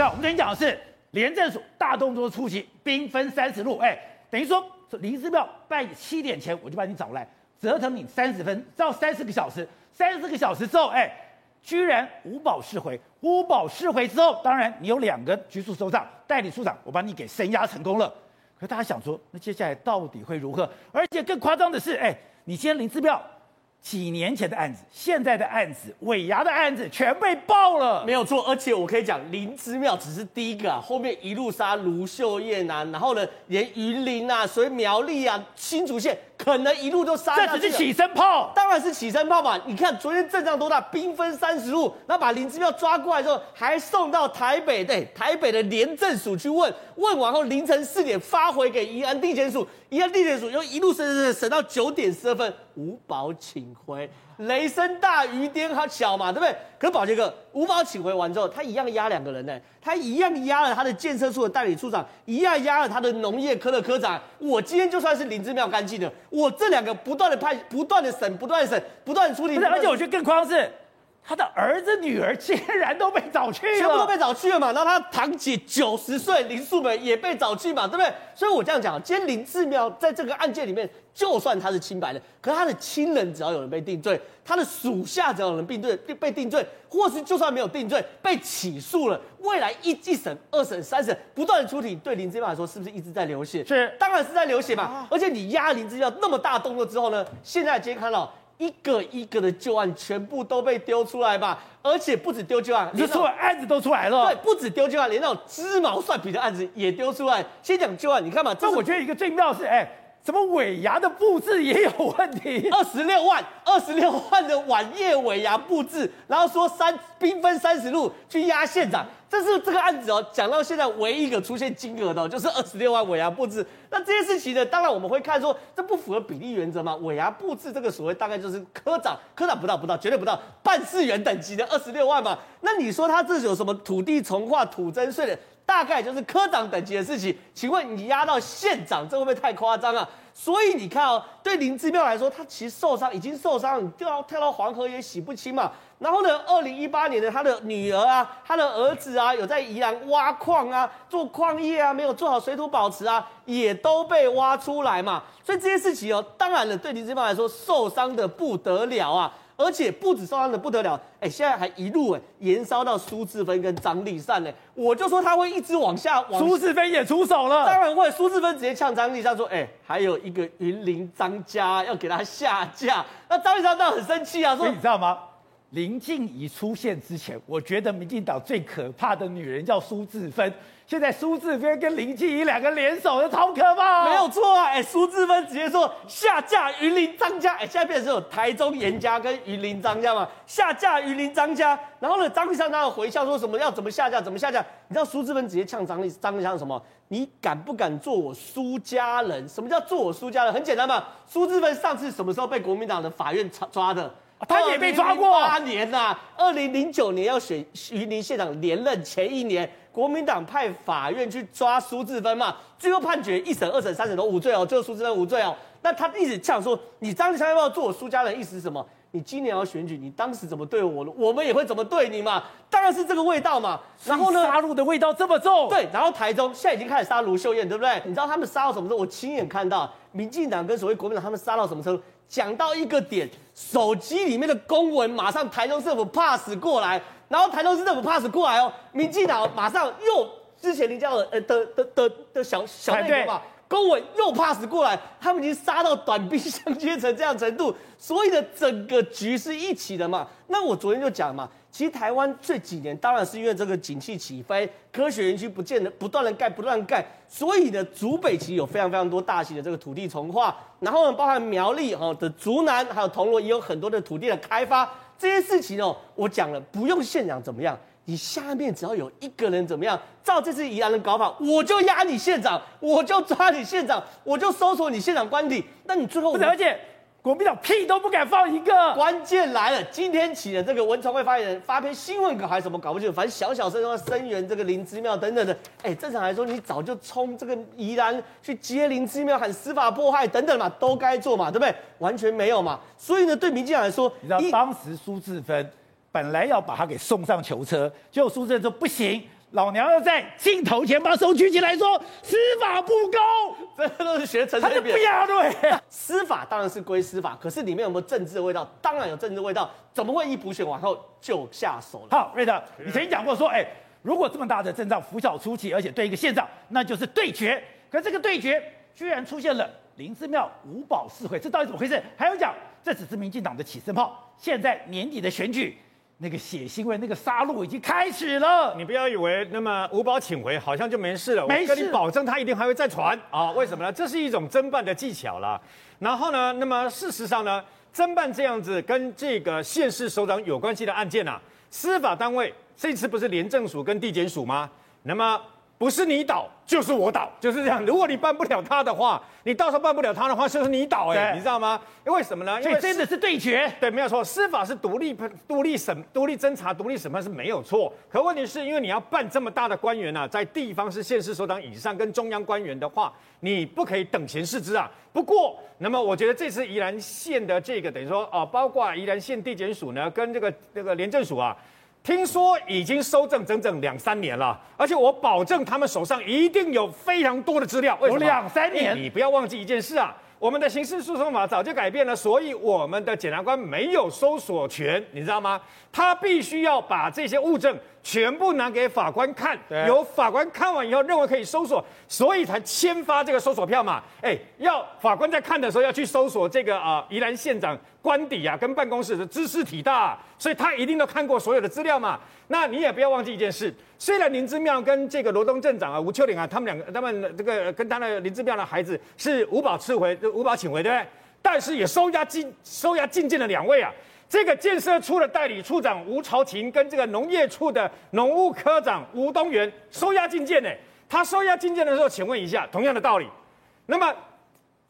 对，我们跟你讲的是廉政署大动作出击，兵分三十路。哎，等于说林志妙半七点前我就把你找来，折腾你三十分到三十个小时，三十个小时之后，哎，居然无保释回。无保释回之后，当然你有两个局处首长、代理处长，我把你给升压成功了。可大家想说，那接下来到底会如何？而且更夸张的是，哎，你今天林志妙。几年前的案子，现在的案子，尾牙的案子全被爆了，没有错。而且我可以讲，林之妙只是第一个啊，后面一路杀卢秀燕啊，然后呢，连云林啊、所以苗栗啊、新竹县。可能一路都杀下去，这只是起身炮，当然是起身炮嘛！你看昨天阵仗多大，兵分三十路，然后把林之妙抓过来之后，还送到台北，对，台北的廉政署去问，问完后凌晨四点发回给宜安地检署，一样地铁署又一路审审审到九点十二分，无保请回。雷声大雨点好小嘛，对不对？可是宝杰哥五保请回完之后，他一样压两个人呢，他一样压了他的建设处的代理处长，一样压了他的农业科的科长。我今天就算是林志妙干净的，我这两个不断的派，不断的审，不断的审，不断的处理。而且我觉得更夸张是。他的儿子女儿竟然都被找去了，全部都被找去了嘛？然后他堂姐九十岁林素梅也被找去嘛？对不对？所以我这样讲，今天林志妙在这个案件里面，就算他是清白的，可是他的亲人只要有人被定罪，他的属下只要有人定罪被定罪，或是就算没有定罪被起诉了，未来一一审、二审、三审不断的出庭，对林志妙来说是不是一直在流血？是，当然是在流血嘛。啊、而且你压林志妙那么大动作之后呢？现在今天看到。一个一个的旧案全部都被丢出来吧，而且不止丢旧案，你说案子都出来了。对，不止丢旧案，连那种鸡毛蒜皮的案子也丢出来。先讲旧案，你看嘛，这我觉得一个最妙的是，哎，什么尾牙的布置也有问题，二十六万，二十六万的晚宴尾牙布置，然后说三兵分三十路去压县长。这是这个案子哦，讲到现在唯一一个出现金额的，就是二十六万尾牙布置。那这件事情呢，当然我们会看说，这不符合比例原则嘛？尾牙布置这个所谓大概就是科长，科长不到不到，绝对不到办事员等级的二十六万嘛。那你说他这有什么土地重划、土增税的，大概就是科长等级的事情。请问你压到县长，这会不会太夸张啊？所以你看哦，对林志妙来说，他其实受伤已经受伤，你掉跳到黄河也洗不清嘛。然后呢，二零一八年的他的女儿啊，他的儿子啊，有在宜兰挖矿啊，做矿业啊，没有做好水土保持啊，也都被挖出来嘛。所以这些事情哦，当然了，对林志妙来说受伤的不得了啊。而且不止受伤的不得了，哎，现在还一路哎延烧到苏志芬跟张立善呢。我就说他会一直往下，往苏志芬也出手了，当然会。苏志芬直接呛张立善说，哎，还有一个云林张家要给他下架。那张立善当然很生气啊，说你知道吗？林静怡出现之前，我觉得民进党最可怕的女人叫苏志芬。现在苏志芬跟林静怡两个联手，超可怕。没有错啊！哎，苏治芬直接说下架云林张家，哎，现在变成是有台中颜家跟云林张家嘛，下架云林张家。然后呢，张丽善他有回呛说什么要怎么下架，怎么下架？你知道苏志芬直接呛张丽张丽善什么？你敢不敢做我苏家人？什么叫做我苏家人？很简单嘛。苏志芬上次什么时候被国民党的法院抓抓的？他也被抓过八年呐、啊，二零零九年要选云林县长连任前一年，国民党派法院去抓苏志芬嘛，最后判决一审、二审、三审都无罪哦，最后苏志芬无罪哦。那他一直呛说，你张丽善要不要做我苏家人？意思是什么？你今年要选举，你当时怎么对我，我们也会怎么对你嘛。当然是这个味道嘛。然后呢，杀戮的味道这么重。对，然后台中现在已经开始杀卢秀燕，对不对？你知道他们杀到什么时候？我亲眼看到，民进党跟所谓国民党他们杀到什么程度？讲到一个点，手机里面的公文马上台中市政府 pass 过来，然后台中市政府 pass 过来哦，民进党马上又之前林佳龙呃的的的的小小内阁嘛，公文又 pass 过来，他们已经杀到短兵相接成这样程度，所以呢整个局是一起的嘛。那我昨天就讲嘛。其实台湾这几年当然是因为这个景气起飞，科学园区不见得不断的盖，不断盖，所以呢，竹北其实有非常非常多大型的这个土地重划，然后呢，包含苗栗哈的竹南还有铜锣也有很多的土地的开发，这些事情哦，我讲了，不用县长怎么样，你下面只要有一个人怎么样，照这次宜兰的搞法，我就压你县长，我就抓你县长，我就搜索你县长官邸，那你最后不了解。国民党屁都不敢放一个，关键来了，今天起的这个文传会发言人发篇新闻稿还是什么搞不清楚，反正小小声说声援这个林姿妙等等的，哎，正常来说你早就冲这个宜兰去接林姿妙喊司法迫害等等嘛，都该做嘛，对不对？完全没有嘛，所以呢，对民进党来说，你知道当时苏志芬本来要把他给送上囚车，结果苏治芬说不行。老娘要在镜头前把手举起来说司法不公，这都是学陈水扁。不要对，司法当然是归司法，可是里面有没有政治的味道？当然有政治味道，怎么会一补选完后就下手了？好，瑞德，你曾经讲过说，哎，如果这么大的阵仗拂晓出奇，而且对一个县长，那就是对决。可这个对决居然出现了林之妙五保四会，这到底怎么回事？还有讲，这只是民进党的起身炮，现在年底的选举。那个血腥味，那个杀戮已经开始了。你不要以为那么五保请回，好像就没事了。没事。我跟你保证，他一定还会再传啊！为什么呢？这是一种侦办的技巧了。然后呢，那么事实上呢，侦办这样子跟这个县市首长有关系的案件啊，司法单位这次不是廉政署跟地检署吗？那么。不是你倒就是我倒，就是这样。如果你办不了他的话，你到时候办不了他的话，就是你倒哎，你知道吗？因为什么呢？因为真的是对决。对，没有错。司法是独立、独立审、独立侦查、独立审判是没有错。可问题是因为你要办这么大的官员啊，在地方是县市首长以上跟中央官员的话，你不可以等闲视之啊。不过，那么我觉得这次宜兰县的这个等于说啊，包括宜兰县地检署呢，跟这个这个廉政署啊。听说已经收证整整两三年了，而且我保证他们手上一定有非常多的资料。有两三年，你不要忘记一件事啊，我们的刑事诉讼法早就改变了，所以我们的检察官没有搜索权，你知道吗？他必须要把这些物证。全部拿给法官看，由法官看完以后认为可以搜索，所以才签发这个搜索票嘛。哎，要法官在看的时候要去搜索这个啊，宜兰县长官邸啊，跟办公室的知识体大，所以他一定都看过所有的资料嘛。那你也不要忘记一件事，虽然林之妙跟这个罗东镇长啊、吴秋玲啊，他们两个，他们这个跟他的林之妙的孩子是五保释回、五保请回，对不对？但是也收押进、收押进监的两位啊。这个建设处的代理处长吴朝琴跟这个农业处的农务科长吴东元收押进监呢，他收押进监的时候，请问一下，同样的道理，那么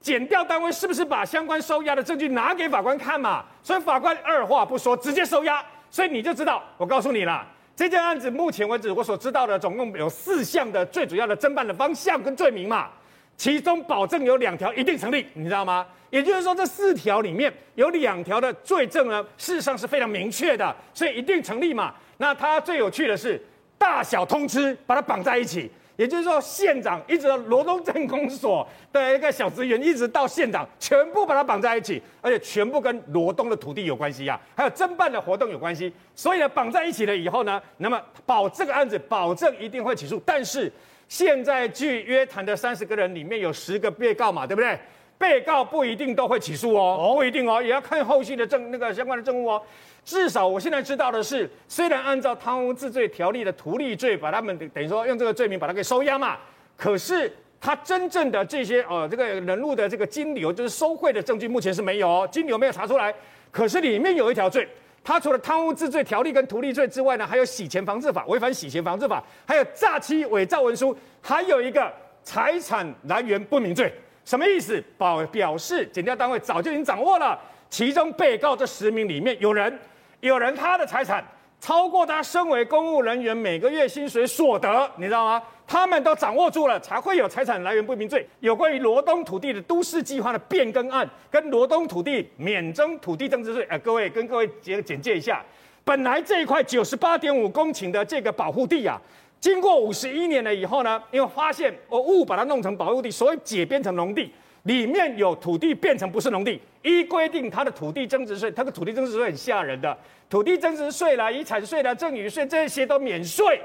检调单位是不是把相关收押的证据拿给法官看嘛？所以法官二话不说直接收押，所以你就知道，我告诉你了，这件案子目前为止我所知道的总共有四项的最主要的侦办的方向跟罪名嘛，其中保证有两条一定成立，你知道吗？也就是说，这四条里面有两条的罪证呢，事实上是非常明确的，所以一定成立嘛。那它最有趣的是，大小通吃，把它绑在一起。也就是说，县长一直到罗东镇公所的一个小职员，一直到县长，全部把它绑在一起，而且全部跟罗东的土地有关系呀，还有侦办的活动有关系。所以呢，绑在一起了以后呢，那么保这个案子保证一定会起诉。但是现在据约谈的三十个人里面有十个被告嘛，对不对？被告不一定都会起诉哦，不一定哦，也要看后续的证那个相关的证物哦。至少我现在知道的是，虽然按照贪污治罪条例的图利罪把他们等于说用这个罪名把他给收押嘛，可是他真正的这些呃这个人物的这个金流就是收贿的证据目前是没有哦，金流没有查出来。可是里面有一条罪，他除了贪污治罪条例跟图利罪之外呢，还有洗钱防治法违反洗钱防治法，还有诈欺伪造文书，还有一个财产来源不明罪。什么意思？保表示检调单位早就已经掌握了，其中被告这十名里面有人，有人他的财产超过他身为公务人员每个月薪水所得，你知道吗？他们都掌握住了，才会有财产来源不明罪。有关于罗东土地的都市计划的变更案，跟罗东土地免征土地增值税，呃，各位跟各位简简介一下，本来这一块九十八点五公顷的这个保护地啊。经过五十一年了以后呢，因为发现我误把它弄成保护地，所以解编成农地，里面有土地变成不是农地。依规定，它的土地增值税，它的土地增值税很吓人的，土地增值税啦、遗产税啦、赠与税这些都免税。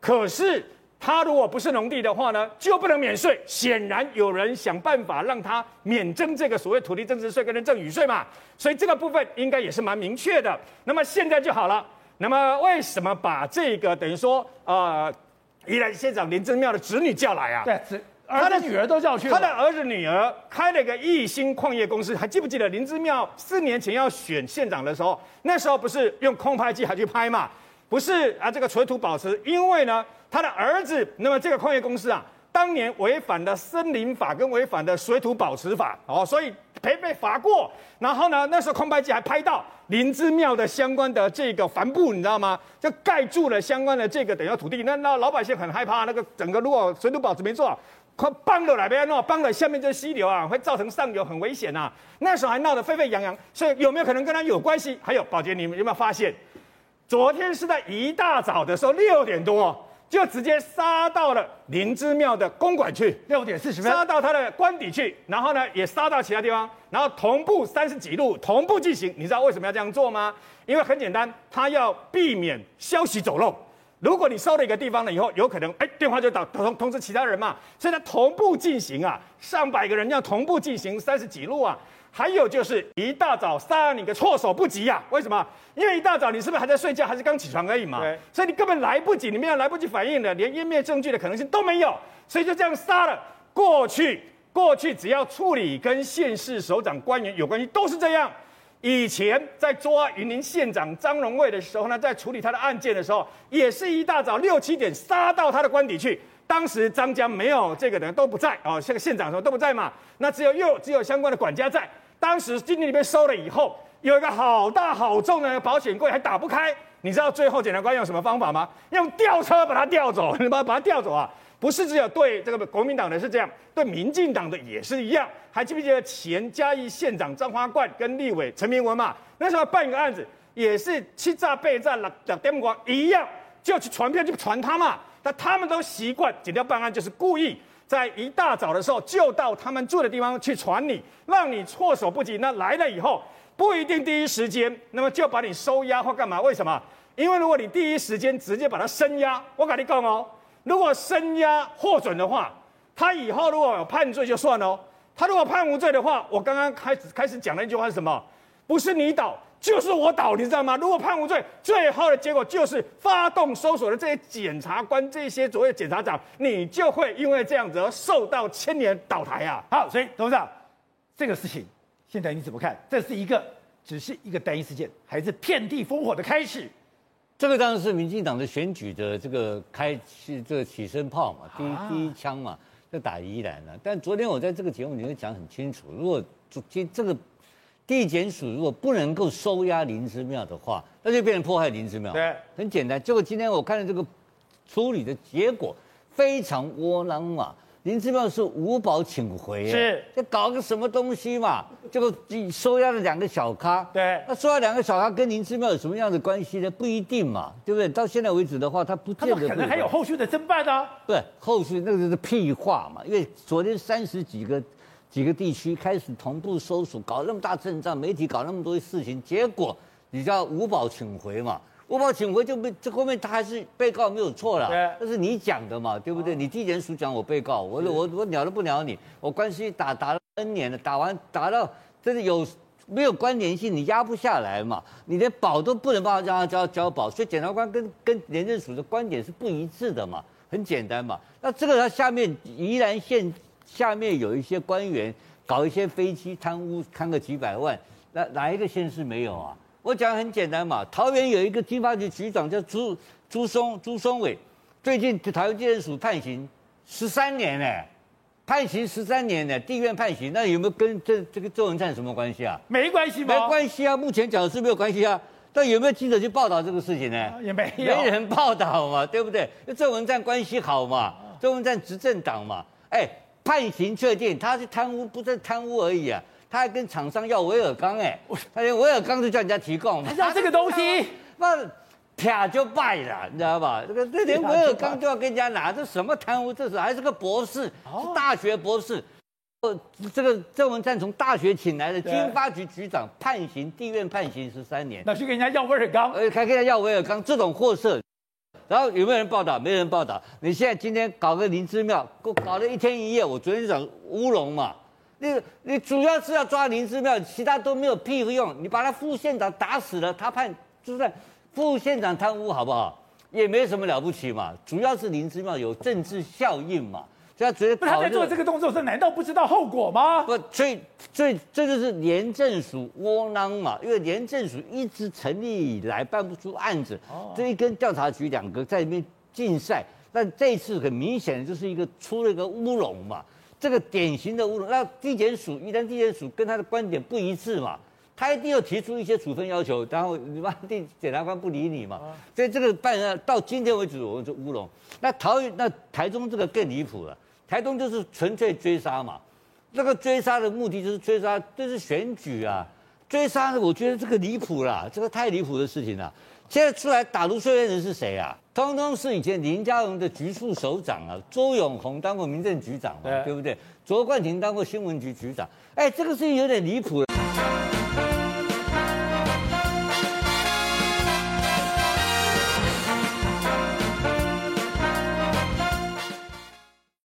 可是它如果不是农地的话呢，就不能免税。显然有人想办法让他免征这个所谓土地增值税跟赠与税嘛，所以这个部分应该也是蛮明确的。那么现在就好了。那么为什么把这个等于说呃，宜兰县长林正妙的子女叫来啊？对，他的女儿都叫去了。他的儿子女儿开了一个亿兴矿业公司，还记不记得林之妙四年前要选县长的时候，那时候不是用空拍机还去拍嘛？不是啊，这个水土保持，因为呢，他的儿子那么这个矿业公司啊，当年违反了森林法跟违反的水土保持法哦，所以。赔被罚过，然后呢，那时候空拍机还拍到林姿妙的相关的这个帆布，你知道吗？就盖住了相关的这个等于土地，那那老百姓很害怕，那个整个如果水土保持没做好，快崩了来边弄，崩了下面这溪流啊，会造成上游很危险呐、那时候还闹得沸沸扬扬，所以有没有可能跟他有关系？还有宝杰，你们有没有发现，昨天是在一大早的时候六点多。就直接杀到了林芝庙的公馆去，六点四十分杀到他的官邸去，然后呢也杀到其他地方，然后同步三十几路同步进行。你知道为什么要这样做吗？因为很简单，他要避免消息走漏。如果你收了一个地方了以后，有可能哎电话就打通通知其他人嘛，所以他同步进行啊，上百个人要同步进行三十几路啊。还有就是一大早杀你个措手不及呀、啊？为什么？因为一大早你是不是还在睡觉，还是刚起床而已嘛？对。所以你根本来不及，你没有来不及反应的，连湮灭证据的可能性都没有，所以就这样杀了。过去过去只要处理跟县市首长官员有关系，都是这样。以前在抓云林县长张荣卫的时候呢，在处理他的案件的时候，也是一大早六七点杀到他的官邸去。当时张家没有这个人都不在哦，这个县长什么都不在嘛，那只有又只有相关的管家在。当时金库里面收了以后，有一个好大好重的保险柜还打不开，你知道最后检察官用什么方法吗？用吊车把它吊走，你把把它吊走啊！不是只有对这个国民党的是这样，对民进党的也是一样。还记不记得前嘉义县长张花冠跟立委陈明文嘛？那时候办一个案子，也是欺诈被诈了两点光一样，就去传票就传他嘛。那他们都习惯检调办案就是故意。在一大早的时候，就到他们住的地方去传你，让你措手不及。那来了以后，不一定第一时间，那么就把你收押或干嘛？为什么？因为如果你第一时间直接把他升押，我跟你讲哦，如果升押获准的话，他以后如果有判罪就算了。他如果判无罪的话，我刚刚开始开始讲的一句话是什么？不是你倒。就是我倒，你知道吗？如果判无罪，最后的结果就是发动搜索的这些检察官、这些所谓的检察长，你就会因为这样子而受到牵连倒台啊！好，所以董事长，这个事情现在你怎么看？这是一个只是一个单一事件，还是遍地烽火的开始？这个当然是民进党的选举的这个开是这个起身炮嘛，第一、啊、第一枪嘛，就打宜兰了。但昨天我在这个节目里面讲很清楚，如果今这个。地检署如果不能够收押林之妙的话，那就变成迫害林之妙。对，很简单。结果今天我看到这个处理的结果非常窝囊嘛。林之妙是无保请回，是，这搞个什么东西嘛？结果收押了两个小咖。对，那收押两个小咖跟林之妙有什么样的关系呢？不一定嘛，对不对？到现在为止的话，他不见得。可能还有后续的侦办呢。对，后续那个就是屁话嘛。因为昨天三十几个。几个地区开始同步搜索，搞那么大阵仗，媒体搞那么多事情，结果你叫五保请回嘛？五保请回就被这后面他还是被告没有错了，那是你讲的嘛，对不对？你地检署讲我被告，我我我鸟都不鸟你，我关系打打了 N 年了，打完打到真的有没有关联性，你压不下来嘛？你连保都不能帮他让他交交保，所以检察官跟跟廉政署的观点是不一致的嘛，很简单嘛。那这个他下面宜兰县。下面有一些官员搞一些飞机贪污，贪个几百万，那哪一个县市没有啊？我讲很简单嘛，桃园有一个经发局局长叫朱朱松朱松伟，最近桃园地检署判刑十三年呢，判刑十三年呢，地院判刑，那有没有跟这这个周文灿什么关系啊？没关系吗？没关系啊，目前讲的是没有关系啊，但有没有记者去报道这个事情呢？也没有，没人报道嘛，对不对？那郑文灿关系好嘛，周文灿执政党嘛，哎。判刑确定，他是贪污，不是贪污而已啊，他还跟厂商要维尔钢哎，他连维尔钢都叫人家提供，他要这个东西，那啪就败了，你知道吧？这个这连维尔钢都要跟人家拿，这什么贪污？这是还是个博士，是大学博士。呃，这个郑文灿从大学请来的经发局局长，判刑地院判刑十三年，那去跟人家要维尔钢，呃，还跟人家要维尔钢，这种货色。然后有没有人报道？没人报道。你现在今天搞个林芝庙，搞了一天一夜。我昨天讲乌龙嘛，你你主要是要抓灵芝庙，其他都没有屁用。你把他副县长打死了，他判就算副县长贪污好不好？也没什么了不起嘛。主要是灵芝庙有政治效应嘛。他觉得他在做这个动作时，难道不知道后果吗？不，所以所以这就是廉政署窝囊嘛。因为廉政署一直成立以来办不出案子，这一跟调查局两个在那边竞赛。但这一次很明显的就是一个出了一个乌龙嘛，这个典型的乌龙。那地检署一旦地检署跟他的观点不一致嘛，他一定要提出一些处分要求，然后你妈地检察官不理你嘛。所以这个办案到今天为止，我们就乌龙。那桃园那台中这个更离谱了。台东就是纯粹追杀嘛，这个追杀的目的就是追杀，这是选举啊，追杀的我觉得这个离谱啦，这个太离谱的事情了。现在出来打卢秀燕的人是谁啊？通通是以前林佳荣的局处首长啊，周永红当过民政局长嘛，对，对不对？卓冠廷当过新闻局局长，哎，这个事情有点离谱了。